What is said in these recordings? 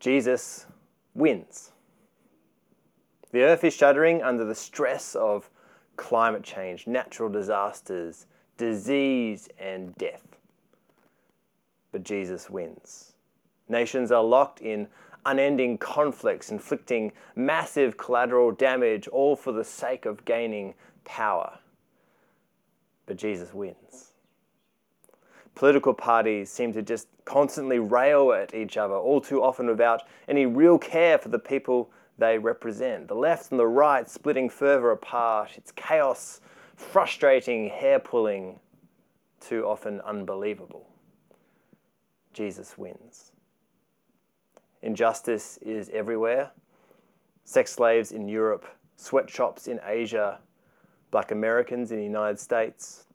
Jesus wins. The earth is shuddering under the stress of climate change, natural disasters, disease, and death. But Jesus wins. Nations are locked in unending conflicts, inflicting massive collateral damage, all for the sake of gaining power. But Jesus wins. Political parties seem to just constantly rail at each other, all too often without any real care for the people they represent. The left and the right splitting further apart. It's chaos, frustrating, hair pulling, too often unbelievable. Jesus wins. Injustice is everywhere. Sex slaves in Europe, sweatshops in Asia, black Americans in the United States,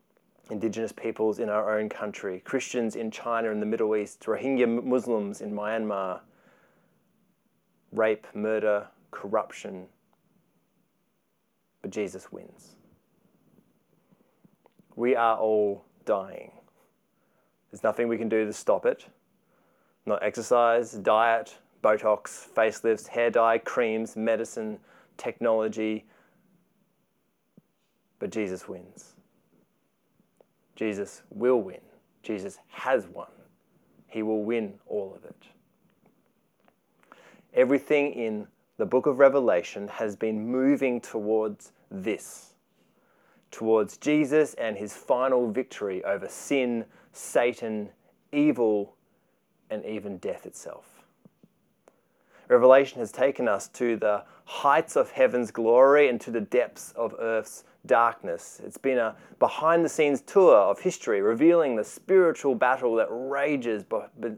indigenous peoples in our own country, Christians in China and the Middle East, Rohingya Muslims in Myanmar, rape, murder, corruption. But Jesus wins. We are all dying. There's nothing we can do to stop it not exercise, diet, Botox, facelifts, hair dye, creams, medicine, technology. But Jesus wins. Jesus will win. Jesus has won. He will win all of it. Everything in the book of Revelation has been moving towards this towards Jesus and his final victory over sin, Satan, evil, and even death itself. Revelation has taken us to the heights of heaven's glory and to the depths of earth's darkness. It's been a behind the scenes tour of history, revealing the spiritual battle that rages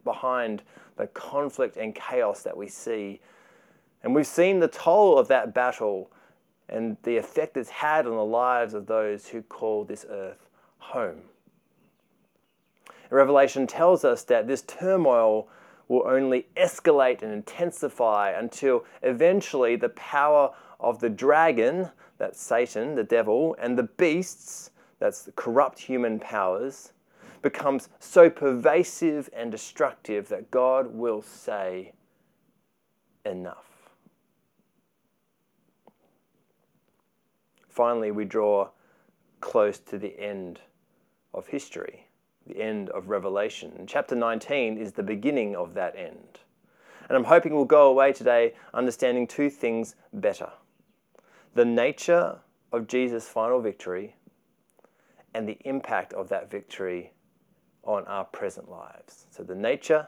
behind the conflict and chaos that we see. And we've seen the toll of that battle and the effect it's had on the lives of those who call this earth home. Revelation tells us that this turmoil will only escalate and intensify until eventually the power of the dragon, that's Satan, the devil, and the beasts, that's the corrupt human powers, becomes so pervasive and destructive that God will say, Enough. Finally, we draw close to the end of history the end of Revelation. Chapter 19 is the beginning of that end. And I'm hoping we'll go away today understanding two things better the nature of Jesus' final victory and the impact of that victory on our present lives. So, the nature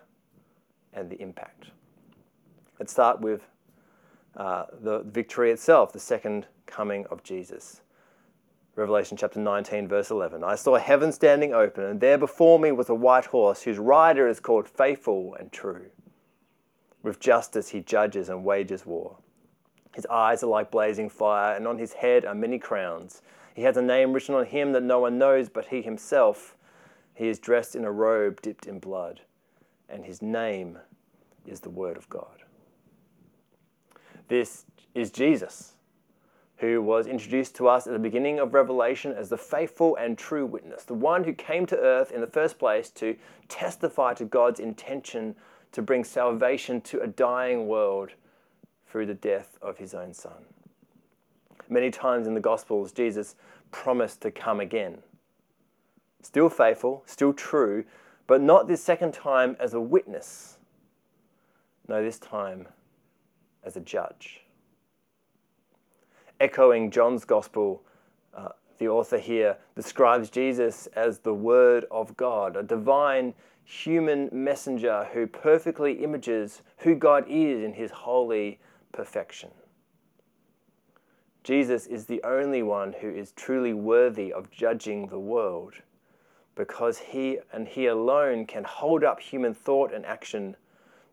and the impact. Let's start with uh, the victory itself, the second coming of Jesus. Revelation chapter 19, verse 11. I saw heaven standing open, and there before me was a white horse, whose rider is called Faithful and True. With justice he judges and wages war. His eyes are like blazing fire, and on his head are many crowns. He has a name written on him that no one knows but he himself. He is dressed in a robe dipped in blood, and his name is the Word of God. This is Jesus who was introduced to us at the beginning of Revelation as the faithful and true witness, the one who came to earth in the first place to testify to God's intention to bring salvation to a dying world through the death of his own Son. Many times in the Gospels, Jesus promised to come again. Still faithful, still true, but not this second time as a witness. No, this time as a judge echoing John's gospel, uh, the author here describes Jesus as the Word of God, a divine human messenger who perfectly images who God is in his holy perfection. Jesus is the only one who is truly worthy of judging the world because he and he alone can hold up human thought and action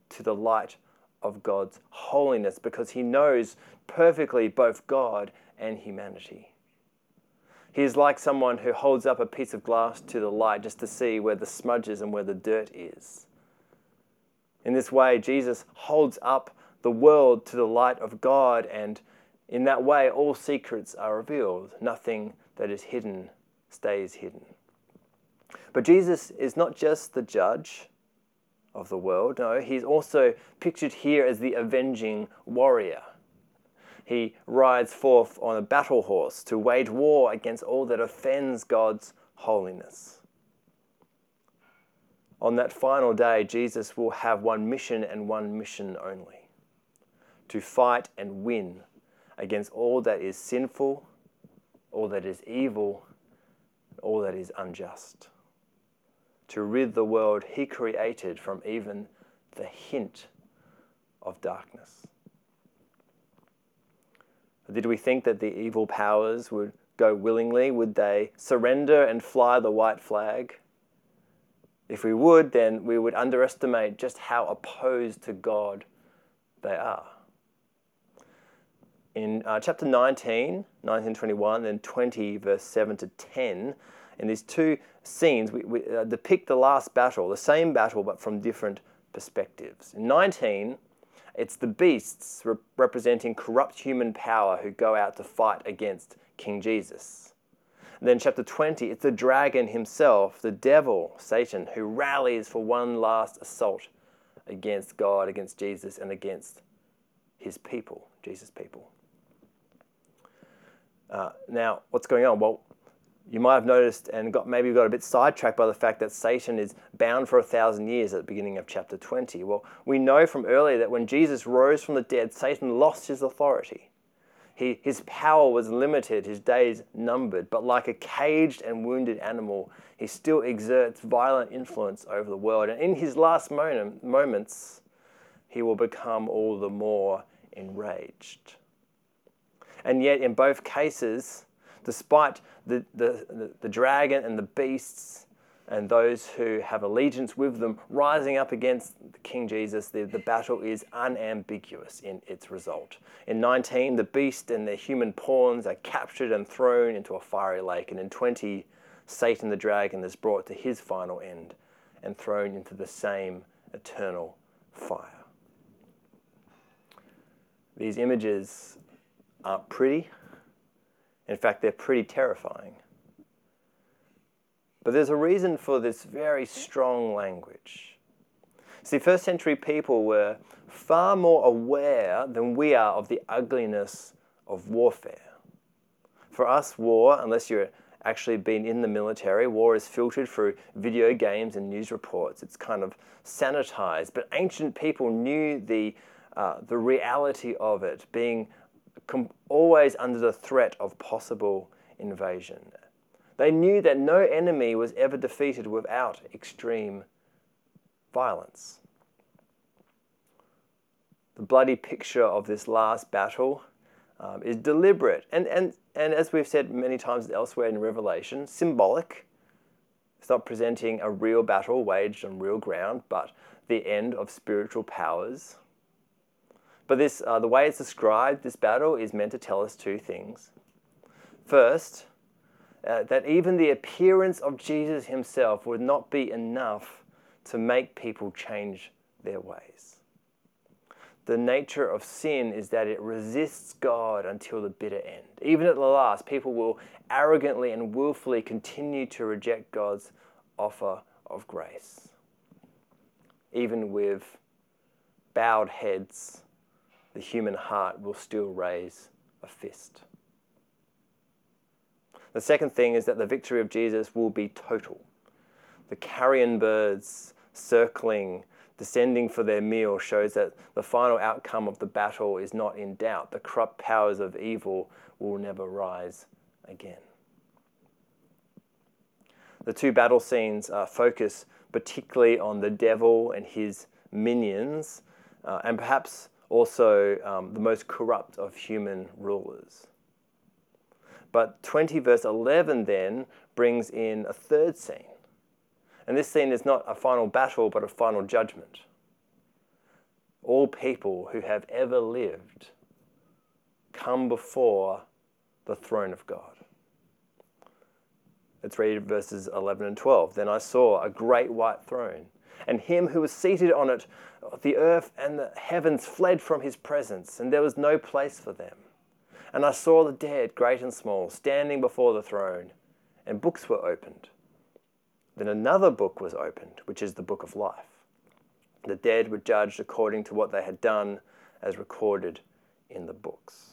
to the light of God's holiness because he knows perfectly both God and humanity. He is like someone who holds up a piece of glass to the light just to see where the smudges and where the dirt is. In this way, Jesus holds up the world to the light of God, and in that way, all secrets are revealed. Nothing that is hidden stays hidden. But Jesus is not just the judge of the world. No, he's also pictured here as the avenging warrior. He rides forth on a battle horse to wage war against all that offends God's holiness. On that final day, Jesus will have one mission and one mission only to fight and win against all that is sinful, all that is evil, all that is unjust to rid the world he created from even the hint of darkness. Did we think that the evil powers would go willingly? Would they surrender and fly the white flag? If we would, then we would underestimate just how opposed to God they are. In uh, chapter 19, 1921, and 20, verse 7 to 10, in these two scenes, we, we uh, depict the last battle, the same battle, but from different perspectives. In 19, it's the beasts re- representing corrupt human power who go out to fight against King Jesus. And then, chapter 20, it's the dragon himself, the devil, Satan, who rallies for one last assault against God, against Jesus, and against his people, Jesus' people. Uh, now, what's going on? Well, you might have noticed and got maybe got a bit sidetracked by the fact that Satan is bound for a thousand years at the beginning of chapter 20. Well, we know from earlier that when Jesus rose from the dead, Satan lost his authority. He, his power was limited, his days numbered, but like a caged and wounded animal, he still exerts violent influence over the world. And in his last moment, moments, he will become all the more enraged. And yet, in both cases, despite the, the, the, dragon and the beasts and those who have allegiance with them rising up against King Jesus, the, the battle is unambiguous in its result. In 19, the beast and their human pawns are captured and thrown into a fiery lake. And in 20, Satan the dragon is brought to his final end and thrown into the same eternal fire. These images are pretty in fact, they're pretty terrifying. But there's a reason for this very strong language. See, first century people were far more aware than we are of the ugliness of warfare. For us, war, unless you're actually been in the military, war is filtered through video games and news reports. It's kind of sanitized. But ancient people knew the, uh, the reality of it, being com- always under the threat of possible invasion. They knew that no enemy was ever defeated without extreme violence. The bloody picture of this last battle um, is deliberate and, and, and, as we've said many times elsewhere in Revelation, symbolic. It's not presenting a real battle waged on real ground, but the end of spiritual powers but this, uh, the way it's described, this battle, is meant to tell us two things. First, uh, that even the appearance of Jesus himself would not be enough to make people change their ways. The nature of sin is that it resists God until the bitter end. Even at the last, people will arrogantly and willfully continue to reject God's offer of grace. Even with bowed heads the human heart will still raise a fist. The second thing is that the victory of Jesus will be total. The carrion birds circling, descending for their meal, shows that the final outcome of the battle is not in doubt. The corrupt powers of evil will never rise again. The two battle scenes uh, focus particularly on the devil and his minions, uh, and perhaps also um, the most corrupt of human rulers. But 20 verse 11 then brings in a third scene. And this scene is not a final battle, but a final judgment. All people who have ever lived come before the throne of God. Let's read verses 11 and 12. Then I saw a great white throne and him who was seated on it, the earth and the heavens fled from his presence, and there was no place for them. And I saw the dead, great and small, standing before the throne, and books were opened. Then another book was opened, which is the book of life. The dead were judged according to what they had done, as recorded in the books.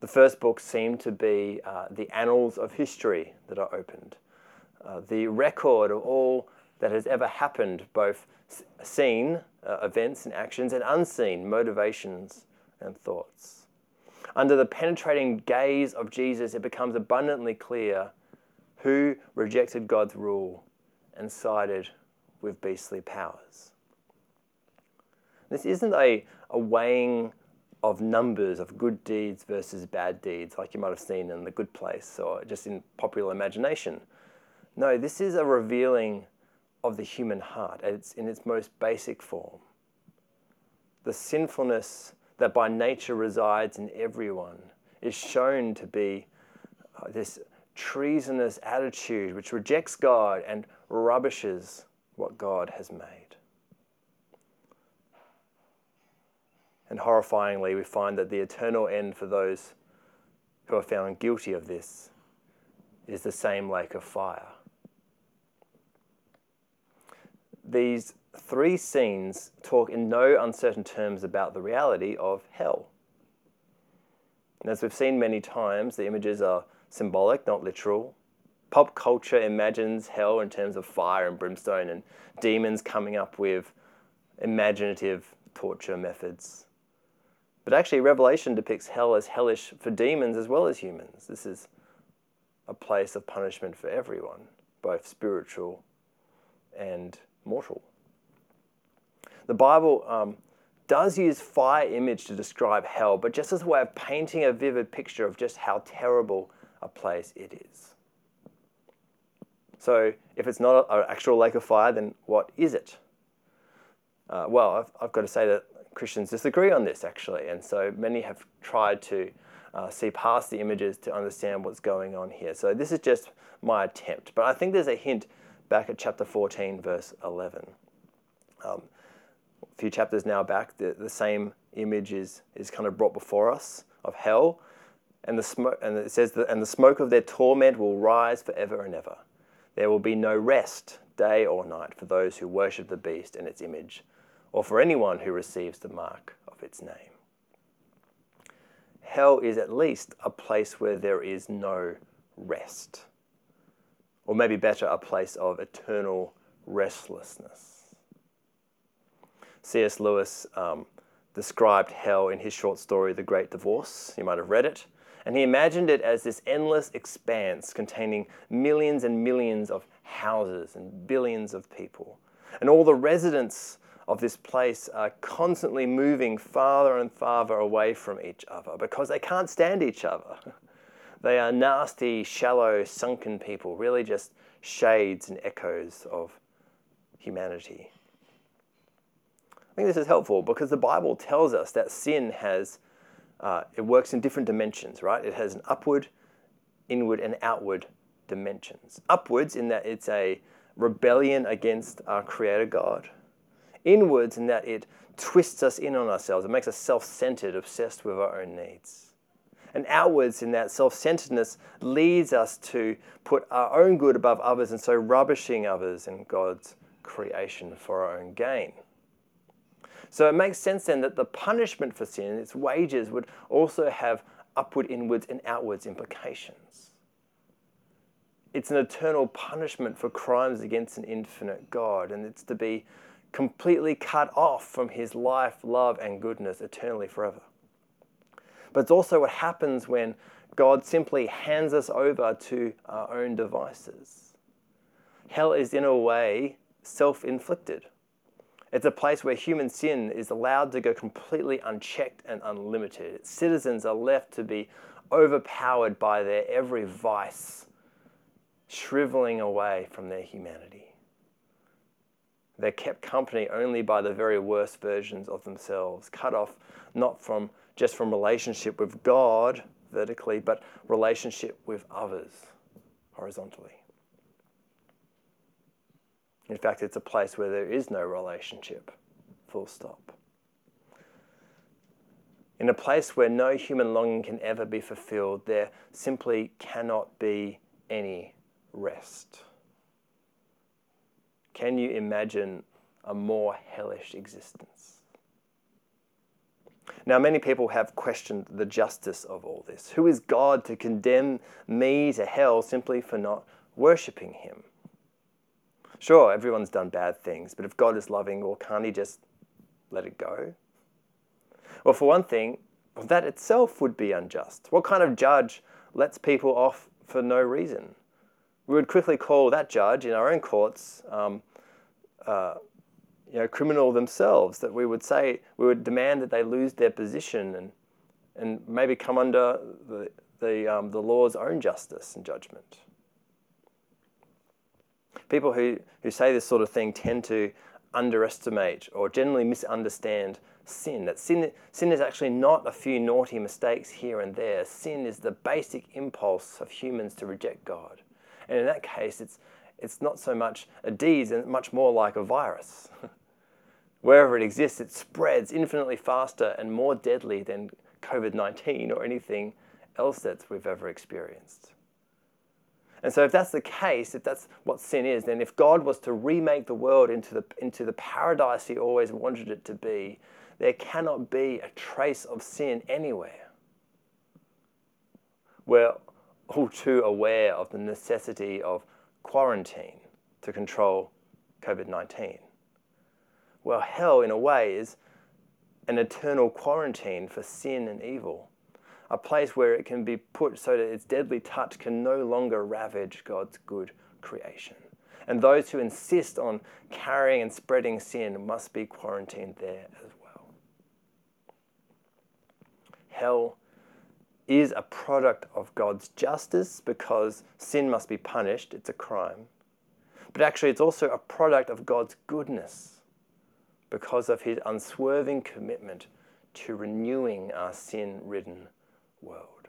The first book seemed to be uh, the annals of history that are opened, uh, the record of all that has ever happened, both seen uh, events and actions and unseen motivations and thoughts. Under the penetrating gaze of Jesus, it becomes abundantly clear who rejected God's rule and sided with beastly powers. This isn't a, a weighing of numbers of good deeds versus bad deeds, like you might have seen in The Good Place or just in popular imagination. No, this is a revealing of the human heart it's in its most basic form. The sinfulness that by nature resides in everyone is shown to be uh, this treasonous attitude which rejects God and rubbishes what God has made. And horrifyingly, we find that the eternal end for those who are found guilty of this is the same lake of fire. These three scenes talk in no uncertain terms about the reality of hell. And as we've seen many times, the images are symbolic, not literal. Pop culture imagines hell in terms of fire and brimstone and demons coming up with imaginative torture methods. But actually, Revelation depicts hell as hellish for demons as well as humans. This is a place of punishment for everyone, both spiritual and mortal. The Bible um, does use fire image to describe hell, but just as a way of painting a vivid picture of just how terrible a place it is. So, if it's not an actual lake of fire, then what is it? Uh, well, I've, I've got to say that Christians disagree on this actually, and so many have tried to uh, see past the images to understand what's going on here. So this is just my attempt, but I think there's a hint back at chapter 14, verse 11. Um, a few chapters now back, the, the same image is, is kind of brought before us of hell, and the smoke, and it says that, and the smoke of their torment will rise forever and ever. There will be no rest, day or night, for those who worship the beast and its image or for anyone who receives the mark of its name. Hell is at least a place where there is no rest, or maybe better, a place of eternal restlessness. C.S. Lewis um, described hell in his short story, The Great Divorce. You might have read it. And he imagined it as this endless expanse containing millions and millions of houses and billions of people. And all the residents of this place are constantly moving farther and farther away from each other because they can't stand each other. They are nasty, shallow, sunken people, really just shades and echoes of humanity. I think this is helpful because the Bible tells us that sin has, uh, it works in different dimensions, right? It has an upward, inward, and outward dimensions. Upwards, in that it's a rebellion against our Creator God inwards in that it twists us in on ourselves. It makes us self centered, obsessed with our own needs. And outwards in that self centeredness leads us to put our own good above others and so rubbishing others and God's creation for our own gain. So it makes sense then that the punishment for sin, its wages, would also have upward, inwards, and outwards implications. It's an eternal punishment for crimes against an infinite God, and it's to be completely cut off from his life, love, and goodness eternally forever. But it's also what happens when God simply hands us over to our own devices. Hell is, in a way, self inflicted. It's a place where human sin is allowed to go completely unchecked and unlimited. Citizens are left to be overpowered by their every vice, shriveling away from their humanity. They're kept company only by the very worst versions of themselves, cut off not from just from relationship with God vertically, but relationship with others horizontally. In fact, it's a place where there is no relationship, full stop. In a place where no human longing can ever be fulfilled, there simply cannot be any rest. Can you imagine a more hellish existence? Now, many people have questioned the justice of all this. Who is God to condemn me to hell simply for not worshipping Him? Sure, everyone's done bad things, but if God is loving, well, can't He just let it go? Well, for one thing, that itself would be unjust. What kind of judge lets people off for no reason? We would quickly call that judge in our own courts um, uh, you know, criminal themselves, that we would say, we would demand that they lose their position and, and maybe come under the, the, um, the law's own justice and judgment. People who, who say this sort of thing tend to underestimate or generally misunderstand sin. That sin, sin is actually not a few naughty mistakes here and there. Sin is the basic impulse of humans to reject God. And in that case, it's, it's not so much a disease and much more like a virus. Wherever it exists, it spreads infinitely faster and more deadly than COVID 19 or anything else that we've ever experienced. And so, if that's the case, if that's what sin is, then if God was to remake the world into the, into the paradise He always wanted it to be, there cannot be a trace of sin anywhere. We're all too aware of the necessity of quarantine to control COVID 19. Well, hell, in a way, is an eternal quarantine for sin and evil, a place where it can be put so that its deadly touch can no longer ravage God's good creation. And those who insist on carrying and spreading sin must be quarantined there as well. Hell is a product of God's justice because sin must be punished, it's a crime. But actually, it's also a product of God's goodness because of his unswerving commitment to renewing our sin ridden world.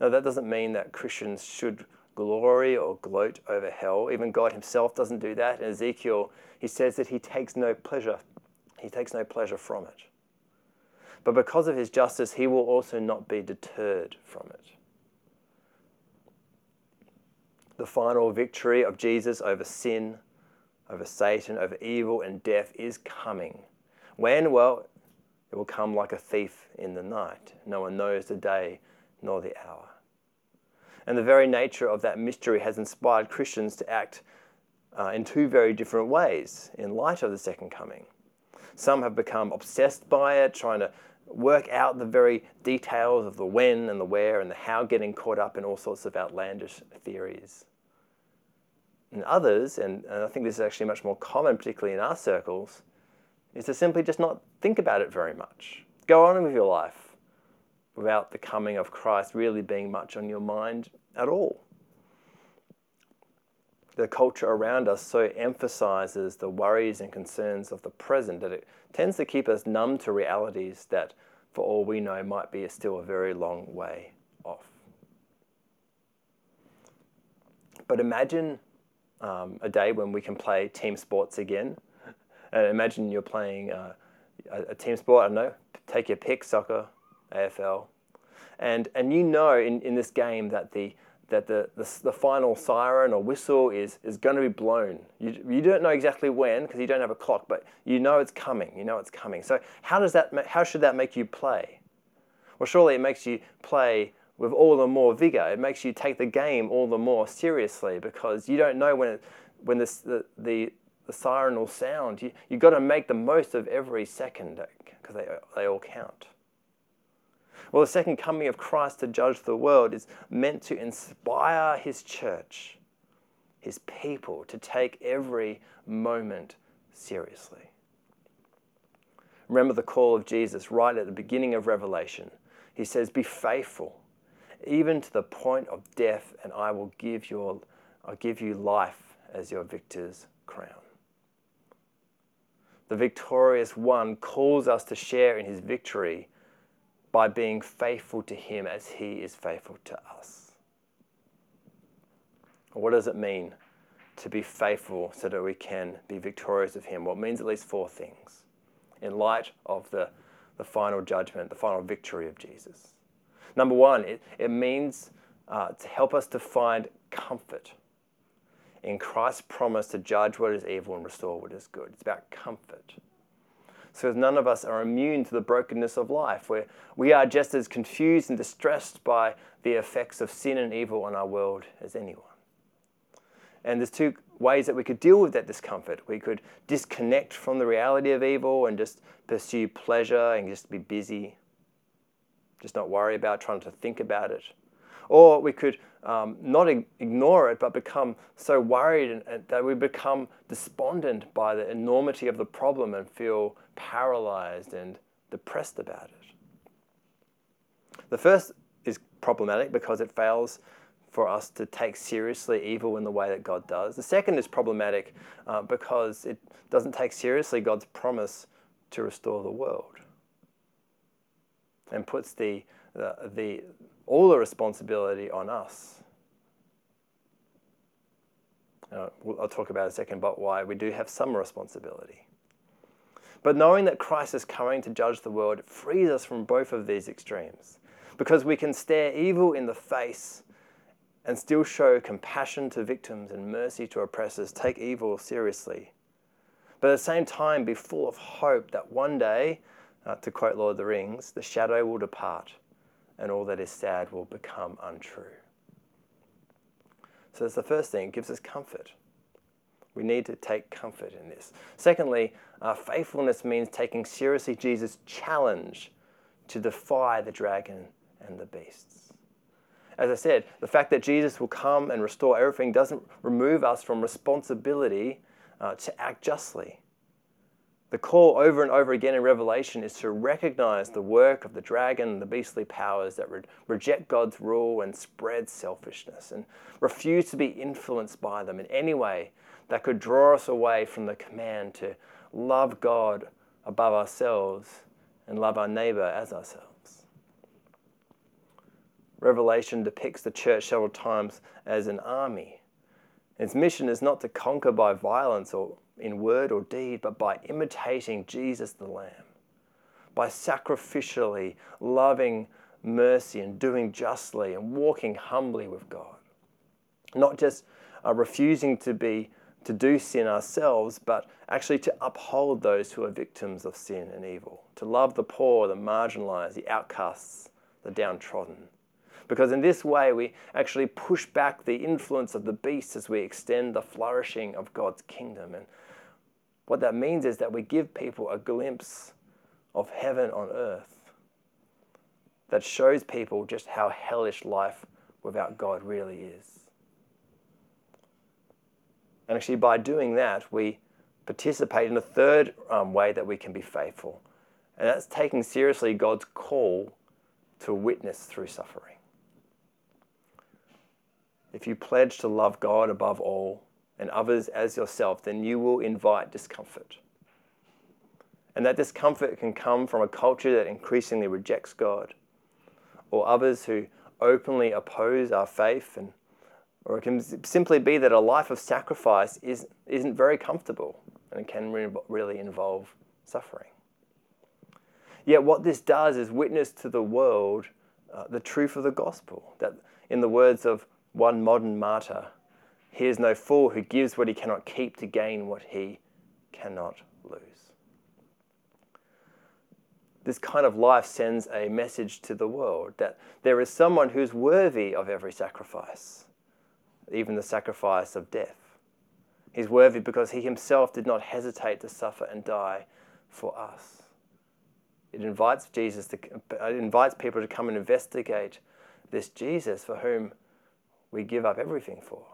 Now, that doesn't mean that Christians should glory or gloat over hell. Even God himself doesn't do that. In Ezekiel, he says that he takes no pleasure. He takes no pleasure from it. But because of his justice, he will also not be deterred from it. The final victory of Jesus over sin over Satan, over evil and death is coming. When? Well, it will come like a thief in the night. No one knows the day nor the hour. And the very nature of that mystery has inspired Christians to act uh, in two very different ways in light of the second coming. Some have become obsessed by it, trying to work out the very details of the when and the where and the how, getting caught up in all sorts of outlandish theories. And others, and, and I think this is actually much more common, particularly in our circles, is to simply just not think about it very much. Go on with your life without the coming of Christ really being much on your mind at all. The culture around us so emphasizes the worries and concerns of the present that it tends to keep us numb to realities that, for all we know, might be still a very long way off. But imagine um, a day when we can play team sports again. And imagine you're playing uh, a, a, team sport, I don't know, take your pick, soccer, AFL. And, and you know in, in this game that the, that the, the, the final siren or whistle is, is going to be blown. You, you don't know exactly when because you don't have a clock, but you know it's coming. You know it's coming. So how, does that, how should that make you play? Well, surely it makes you play with all the more vigor. It makes you take the game all the more seriously because you don't know when, it, when this, the, the, the siren will sound. You, you've got to make the most of every second eh, because they, they all count. Well, the second coming of Christ to judge the world is meant to inspire his church, his people, to take every moment seriously. Remember the call of Jesus right at the beginning of Revelation. He says, Be faithful even to the point of death, and I will give, your, I'll give you life as your victor's crown. The victorious one calls us to share in his victory by being faithful to him as he is faithful to us. What does it mean to be faithful so that we can be victorious of him? Well, it means at least four things in light of the, the final judgment, the final victory of Jesus. Number one, it, it means uh, to help us to find comfort. in Christ's promise to judge what is evil and restore what is good. It's about comfort. So none of us are immune to the brokenness of life, where we are just as confused and distressed by the effects of sin and evil on our world as anyone. And there's two ways that we could deal with that discomfort. We could disconnect from the reality of evil and just pursue pleasure and just be busy, just not worry about trying to think about it. Or we could um, not ignore it, but become so worried and, and that we become despondent by the enormity of the problem and feel paralyzed and depressed about it. The first is problematic because it fails for us to take seriously evil in the way that God does. The second is problematic uh, because it doesn't take seriously God's promise to restore the world and puts the, the, the, all the responsibility on us. Uh, I'll talk about a second about why we do have some responsibility. But knowing that Christ is coming to judge the world frees us from both of these extremes because we can stare evil in the face and still show compassion to victims and mercy to oppressors, take evil seriously. But at the same time, be full of hope that one day, uh, to quote Lord of the Rings, the shadow will depart and all that is sad will become untrue. So that's the first thing, it gives us comfort. We need to take comfort in this. Secondly, uh, faithfulness means taking seriously Jesus' challenge to defy the dragon and the beasts. As I said, the fact that Jesus will come and restore everything doesn't remove us from responsibility uh, to act justly. The call over and over again in Revelation is to recognize the work of the dragon and the beastly powers that re- reject God's rule and spread selfishness and refuse to be influenced by them in any way that could draw us away from the command to love God above ourselves and love our neighbor as ourselves. Revelation depicts the church several times as an army. Its mission is not to conquer by violence or in word or deed, but by imitating Jesus the Lamb, by sacrificially loving mercy and doing justly and walking humbly with God. Not just uh, refusing to be to do sin ourselves, but actually to uphold those who are victims of sin and evil, to love the poor, the marginalized, the outcasts, the downtrodden. Because in this way, we actually push back the influence of the beast as we extend the flourishing of God's kingdom. And what that means is that we give people a glimpse of heaven on earth that shows people just how hellish life without God really is. And actually, by doing that, we participate in a third um, way that we can be faithful, and that's taking seriously God's call to witness through suffering if you pledge to love God above all and others as yourself, then you will invite discomfort. And that discomfort can come from a culture that increasingly rejects God, or others who openly oppose our faith, and, or it can simply be that a life of sacrifice is, isn't very comfortable and it can really involve suffering. Yet, what this does is witness to the world uh, the truth of the gospel. That, in the words of one modern martyr. He is no fool who gives what he cannot keep to gain what he cannot lose. This kind of life sends a message to the world that there is someone who's worthy of every sacrifice, even the sacrifice of death. He's worthy because he himself did not hesitate to suffer and die for us. It invites Jesus to, it invites people to come and investigate this Jesus for whom we give up everything for.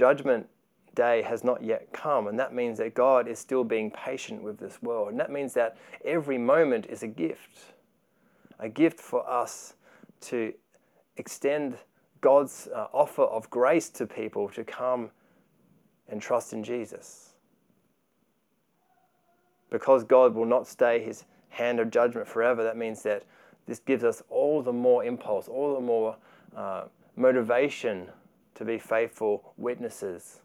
Judgment day has not yet come, and that means that God is still being patient with this world. And that means that every moment is a gift a gift for us to extend God's uh, offer of grace to people to come and trust in Jesus. Because God will not stay his hand of judgment forever, that means that this gives us all the more impulse, all the more uh, motivation to be faithful witnesses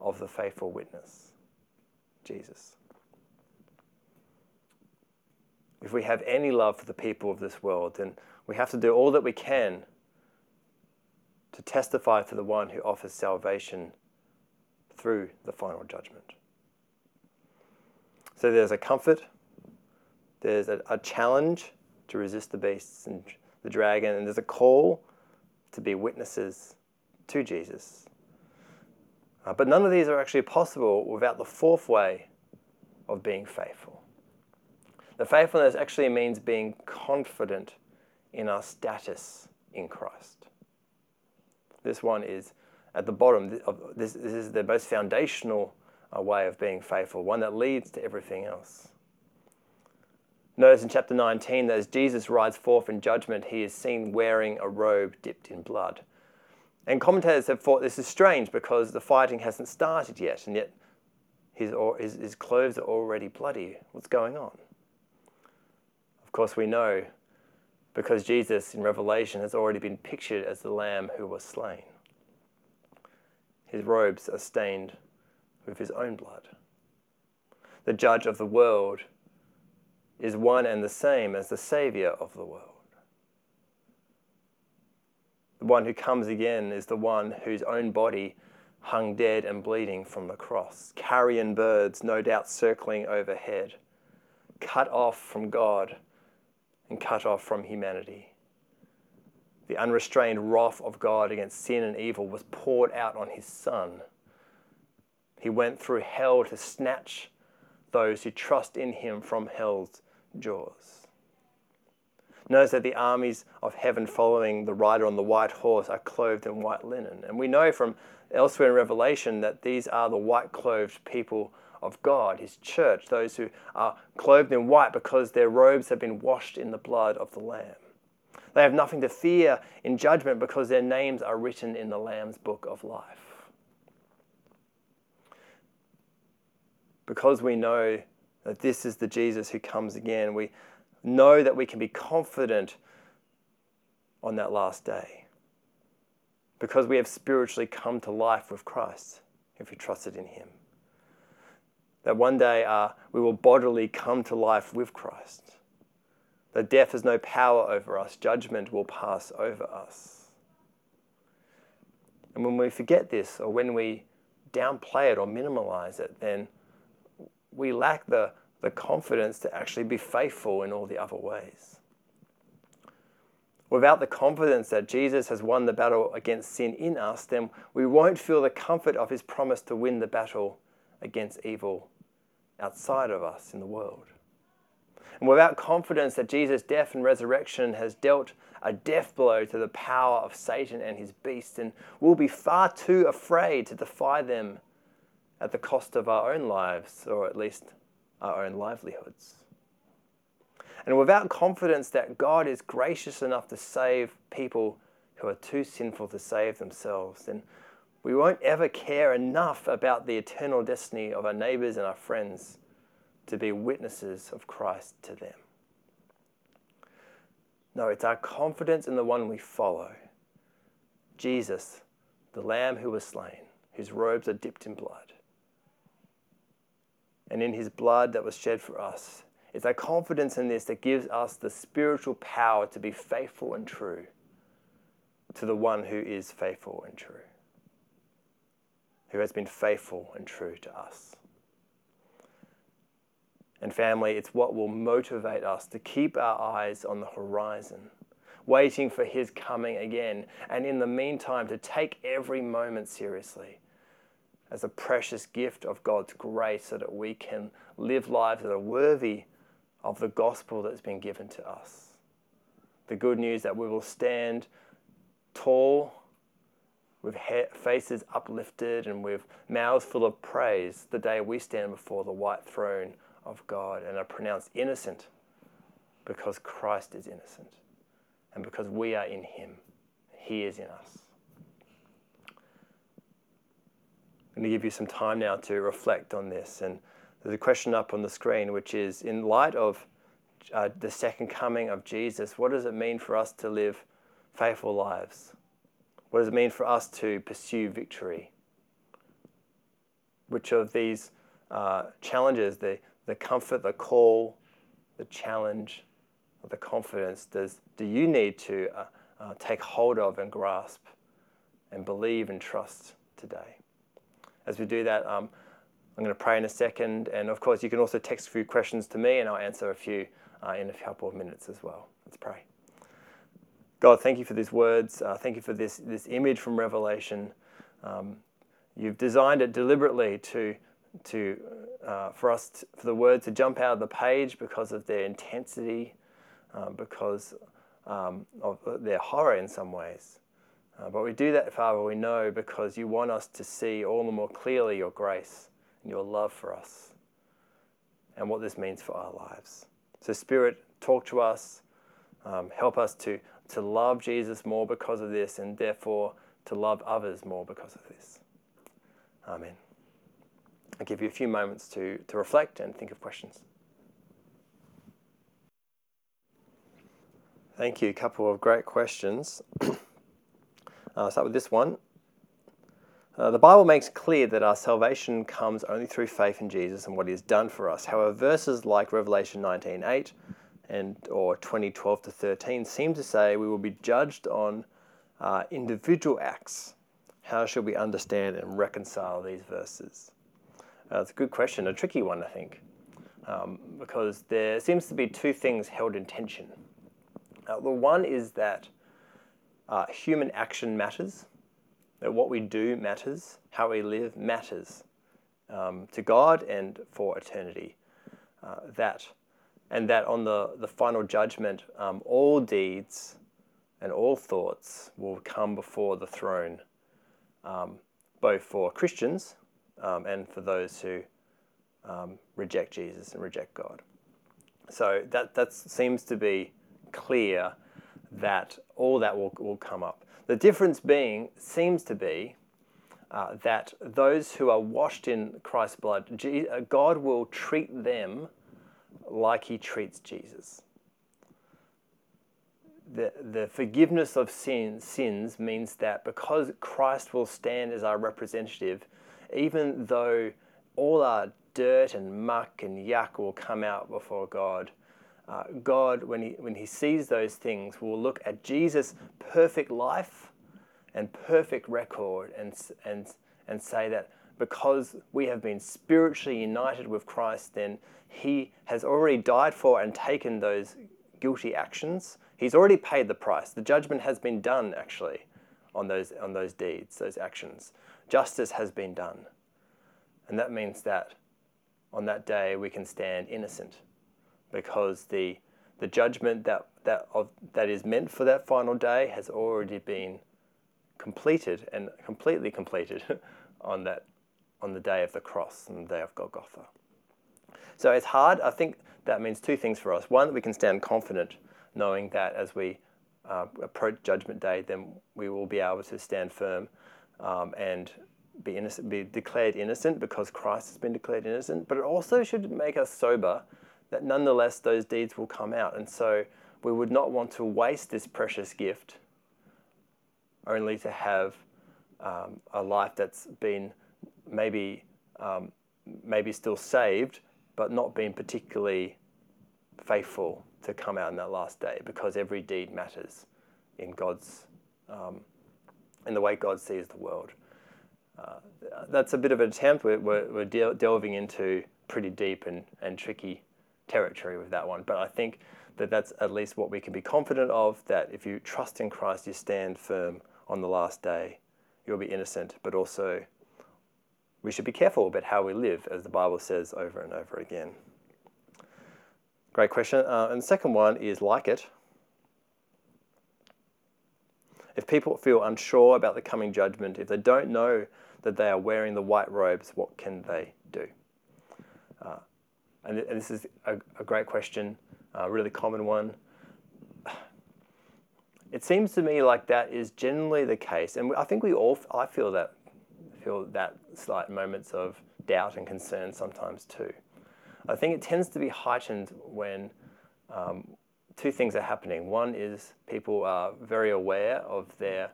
of the faithful witness, Jesus. If we have any love for the people of this world, then we have to do all that we can to testify to the one who offers salvation through the final judgment. So there's a comfort, there's a, a challenge to resist the beasts and the dragon, and there's a call to be witnesses to Jesus. Uh, but none of these are actually possible without the fourth way of being faithful. The faithfulness actually means being confident in our status in Christ. This one is at the bottom of this, this is the most foundational uh, way of being faithful, one that leads to everything else. Notice in chapter 19 that as Jesus rides forth in judgment, he is seen wearing a robe dipped in blood. And commentators have thought this is strange because the fighting hasn't started yet, and yet his, his, his clothes are already bloody. What's going on? Of course, we know because Jesus in Revelation has already been pictured as the Lamb who was slain. His robes are stained with his own blood. The judge of the world is one and the same as the Saviour of the world. One who comes again is the one whose own body hung dead and bleeding from the cross, carrion birds no doubt circling overhead, cut off from God and cut off from humanity. The unrestrained wrath of God against sin and evil was poured out on his Son. He went through hell to snatch those who trust in him from hell's jaws. Notice that the armies of heaven following the rider on the white horse are clothed in white linen. And we know from elsewhere in Revelation that these are the white clothed people of God, His church, those who are clothed in white because their robes have been washed in the blood of the Lamb. They have nothing to fear in judgment because their names are written in the Lamb's book of life. Because we know that this is the Jesus who comes again, we know that we can be confident on that last day because we have spiritually come to life with Christ if we trusted in Him that one day uh, we will bodily come to life with Christ. That death has no power over us, judgment will pass over us. And when we forget this, or when we downplay it or minimalize it, then we lack the, the confidence to actually be faithful in all the other ways. Without the confidence that Jesus has won the battle against sin in us, then we won't feel the comfort of his promise to win the battle against evil outside of us in the world. And without confidence that Jesus' death and resurrection has dealt a death blow to the power of Satan and his beast, and we'll be far too afraid to defy them at the cost of our own lives, or at least Uh, our own livelihoods. And without confidence that God is gracious enough to save people who are too sinful to save themselves, then we won't ever care enough about the eternal destiny of our neighbors and our friends to be witnesses of Christ to them. No, it's our confidence in the one we follow Jesus, the Lamb who was slain, whose robes are dipped in blood. And in his blood that was shed for us, it's our confidence in this that gives us the spiritual power to be faithful and true to the one who is faithful and true who has been faithful and true to us. And family, it's what will motivate us to keep our eyes on the horizon, waiting for His coming again, and in the meantime, to take every moment seriously as a precious gift of God's grace so that we can live lives that are worthy of the gospel that's been given to us. The good news that we will stand tall with faces uplifted and with mouths full of praise the day we stand before the white throne of God and are pronounced innocent because Christ is innocent and because we are in Him. He is in us. I'm going to give you some time now to reflect on this. And there's a question up on the screen, which is in light of uh, the second coming of Jesus, what does it mean for us to live faithful lives? What does it mean for us to pursue victory? Which of these uh, challenges, the, the comfort, the call, the challenge, the confidence, does, do you need to uh, uh, take hold of and grasp and believe and trust today. As we do that, um, I'm going to pray in a second, and of course, you can also text a few questions to me, and I'll answer a few uh, in a couple of minutes as well. Let's pray. God, thank you for these words. Uh, thank you for this, this image from Revelation. Um, you've designed it deliberately to, to, uh, for us, for the words to jump out of the page because of their intensity, uh, because um, of their horror in some ways. Uh, but we do that, Father, we know because you want us to see all the more clearly your grace and your love for us and what this means for our lives. So, Spirit, talk to us, um, help us to to love Jesus more because of this, and therefore to love others more because of this. Amen. I'll give you a few moments to, to reflect and think of questions. Thank you. A couple of great questions. I'll start with this one. Uh, the Bible makes clear that our salvation comes only through faith in Jesus and what He has done for us. However, verses like Revelation 19:8 and or 2012 to 13 seem to say we will be judged on uh, individual acts. How should we understand and reconcile these verses? Uh, it's a good question, a tricky one, I think, um, because there seems to be two things held in tension. Uh, the one is that uh, human action matters, that what we do matters, how we live matters um, to God and for eternity. Uh, that and that on the, the final judgment, um, all deeds and all thoughts will come before the throne, um, both for Christians um, and for those who um, reject Jesus and reject God. So that, that seems to be clear that all that will, will come up. The difference being seems to be uh, that those who are washed in Christ's blood, God will treat them like he treats Jesus. The, the forgiveness of sin, sins means that because Christ will stand as our representative, even though all our dirt and muck and yuck will come out before God, uh, God, when he, when he sees those things, will look at Jesus' perfect life and perfect record and, and, and say that because we have been spiritually united with Christ, then He has already died for and taken those guilty actions. He's already paid the price. The judgment has been done, actually, on those, on those deeds, those actions. Justice has been done. And that means that on that day we can stand innocent because the, the judgment that, that, of, that is meant for that final day has already been completed and completely completed on that on the day of the cross and the day of Golgotha. So it's hard. I think that means two things for us. One, we can stand confident knowing that as we uh, approach Judgment Day, then we will be able to stand firm um, and be innocent, be declared innocent because Christ has been declared innocent. But it also should make us sober that nonetheless those deeds will come out, and so we would not want to waste this precious gift only to have um, a life that's been maybe um, maybe still saved, but not been particularly faithful to come out in that last day, because every deed matters in God's um, in the way God sees the world. Uh, that's a bit of an attempt. We're, we're, we're delving into pretty deep and, and tricky territory with that one, but I think that that's at least what we can be confident of. That if you trust in Christ, you stand firm on the last day. You'll be innocent, but also we should be careful about how we live, as the Bible says over and over again. Great question. Uh, and the second one is like it. If people feel unsure about the coming judgment, if they don't know that they are wearing the white robes, what can they do? Uh, and, this is a, a great question, a really common one. It seems to me like that is generally the case, and I think we all, I feel that feel that slight moments of doubt and concern sometimes too. I think it tends to be heightened when um, two things are happening. One is people are very aware of their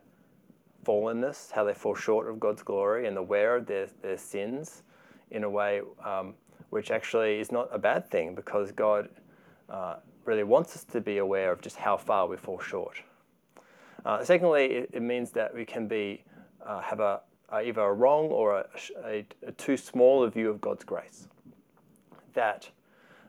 fallenness, how they fall short of God's glory, and aware of their, their sins in a way um, which actually is not a bad thing because God uh, really wants us to be aware of just how far we fall short. Uh, secondly, it, it, means that we can be uh, have a, a, either a wrong or a, a, a, too small a view of God's grace. That,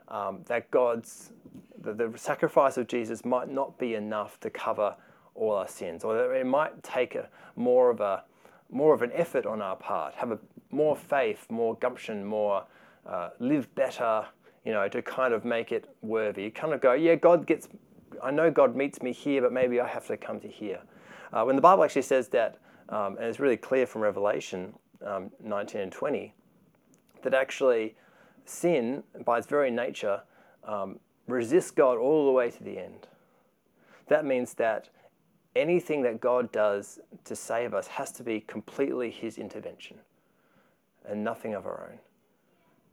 um, that God's, the, the sacrifice of Jesus might not be enough to cover all our sins, or it might take a, more of a more of an effort on our part, have a more faith, more gumption, more uh, live better, you know, to kind of make it worthy. Kind of go, yeah, God gets, I know God meets me here, but maybe I have to come to here. Uh, when the Bible actually says that, um, and it's really clear from Revelation um, 19 and 20, that actually sin, by its very nature, um, resists God all the way to the end. That means that anything that God does to save us has to be completely His intervention and nothing of our own.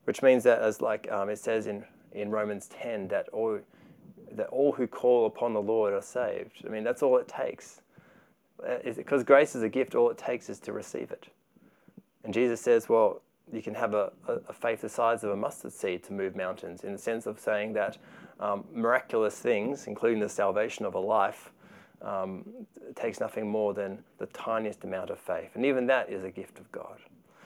Which means that, as like um, it says in, in Romans 10, that all, that all who call upon the Lord are saved. I mean, that's all it takes. Because uh, grace is a gift, all it takes is to receive it. And Jesus says, well, you can have a, a faith the size of a mustard seed to move mountains, in the sense of saying that um, miraculous things, including the salvation of a life, um, takes nothing more than the tiniest amount of faith. And even that is a gift of God.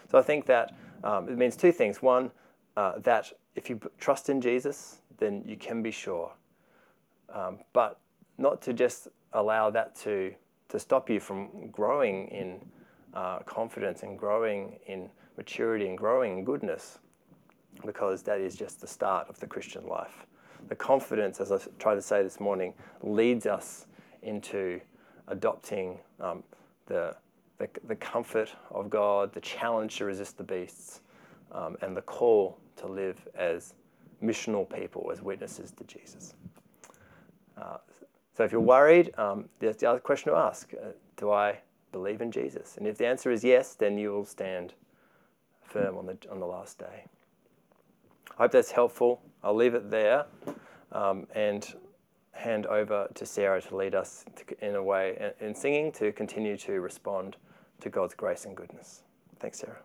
So I think that um, it means two things. One, uh, that if you trust in Jesus, then you can be sure. Um, but not to just allow that to, to stop you from growing in uh, confidence and growing in maturity and growing in goodness, because that is just the start of the Christian life. The confidence, as I tried to say this morning, leads us into adopting um, the, the, the, comfort of God, the challenge to resist the beasts, um, and the call to live as missional people, as witnesses to Jesus. Uh, so if you're worried, um, there's the other question to ask uh, Do I believe in Jesus? And if the answer is yes, then you will stand firm on the, on the last day. I hope that's helpful. I'll leave it there. Um, and hand over to Sarah to lead us to, in a way in singing to continue to respond to God's grace and goodness. Thanks, Sarah.